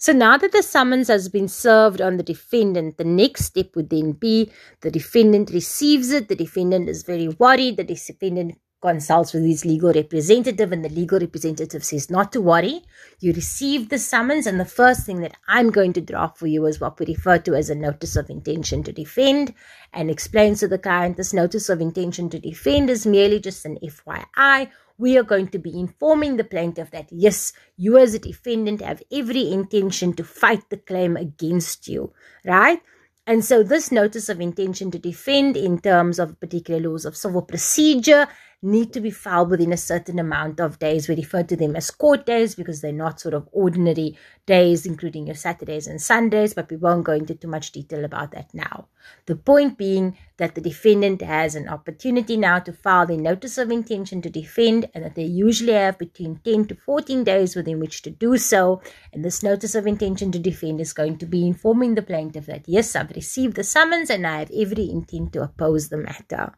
So now that the summons has been served on the defendant, the next step would then be the defendant receives it. The defendant is very worried. The defendant consults with his legal representative and the legal representative says not to worry. You receive the summons and the first thing that i'm going to draft for you is what we refer to as a notice of intention to defend. And explains to the client this notice of intention to defend is merely just an fyi we are going to be informing the plaintiff that yes you as a defendant have every intention to fight the claim against you right? And so this notice of intention to defend in terms of particular laws of civil procedure need to be filed within a certain amount of days. We refer to them as court days because they're not sort of ordinary days, including your Saturdays and Sundays, but we won't go into too much detail about that now. The point being that the defendant has an opportunity now to file the notice of intention to defend and that they usually have between 10 to 14 days within which to do so. And this notice of intention to defend is going to be informing the plaintiff that, yes, I've received the summons and I have every intent to oppose the matter.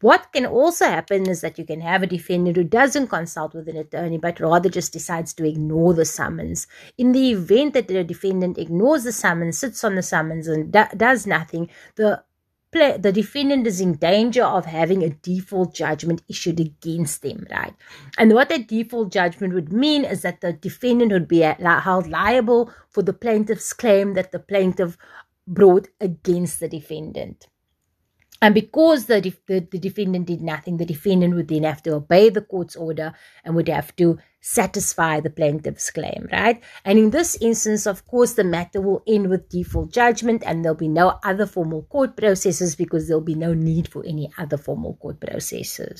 What can also happen is that you can have a defendant who doesn't consult with an attorney but rather just decides to ignore the summons. In the event that the defendant ignores the summons, sits on the summons, and do- does nothing, the play, the defendant is in danger of having a default judgment issued against them, right? And what that default judgment would mean is that the defendant would be held liable for the plaintiff's claim that the plaintiff brought against the defendant. And because the, the, the, defendant did nothing, the defendant would then have to obey the court's order and would have to satisfy the plaintiff's claim, right? And in this instance, of course, the matter will end with default judgment and there'll be no other formal court processes because there'll be no need for any other formal court processes.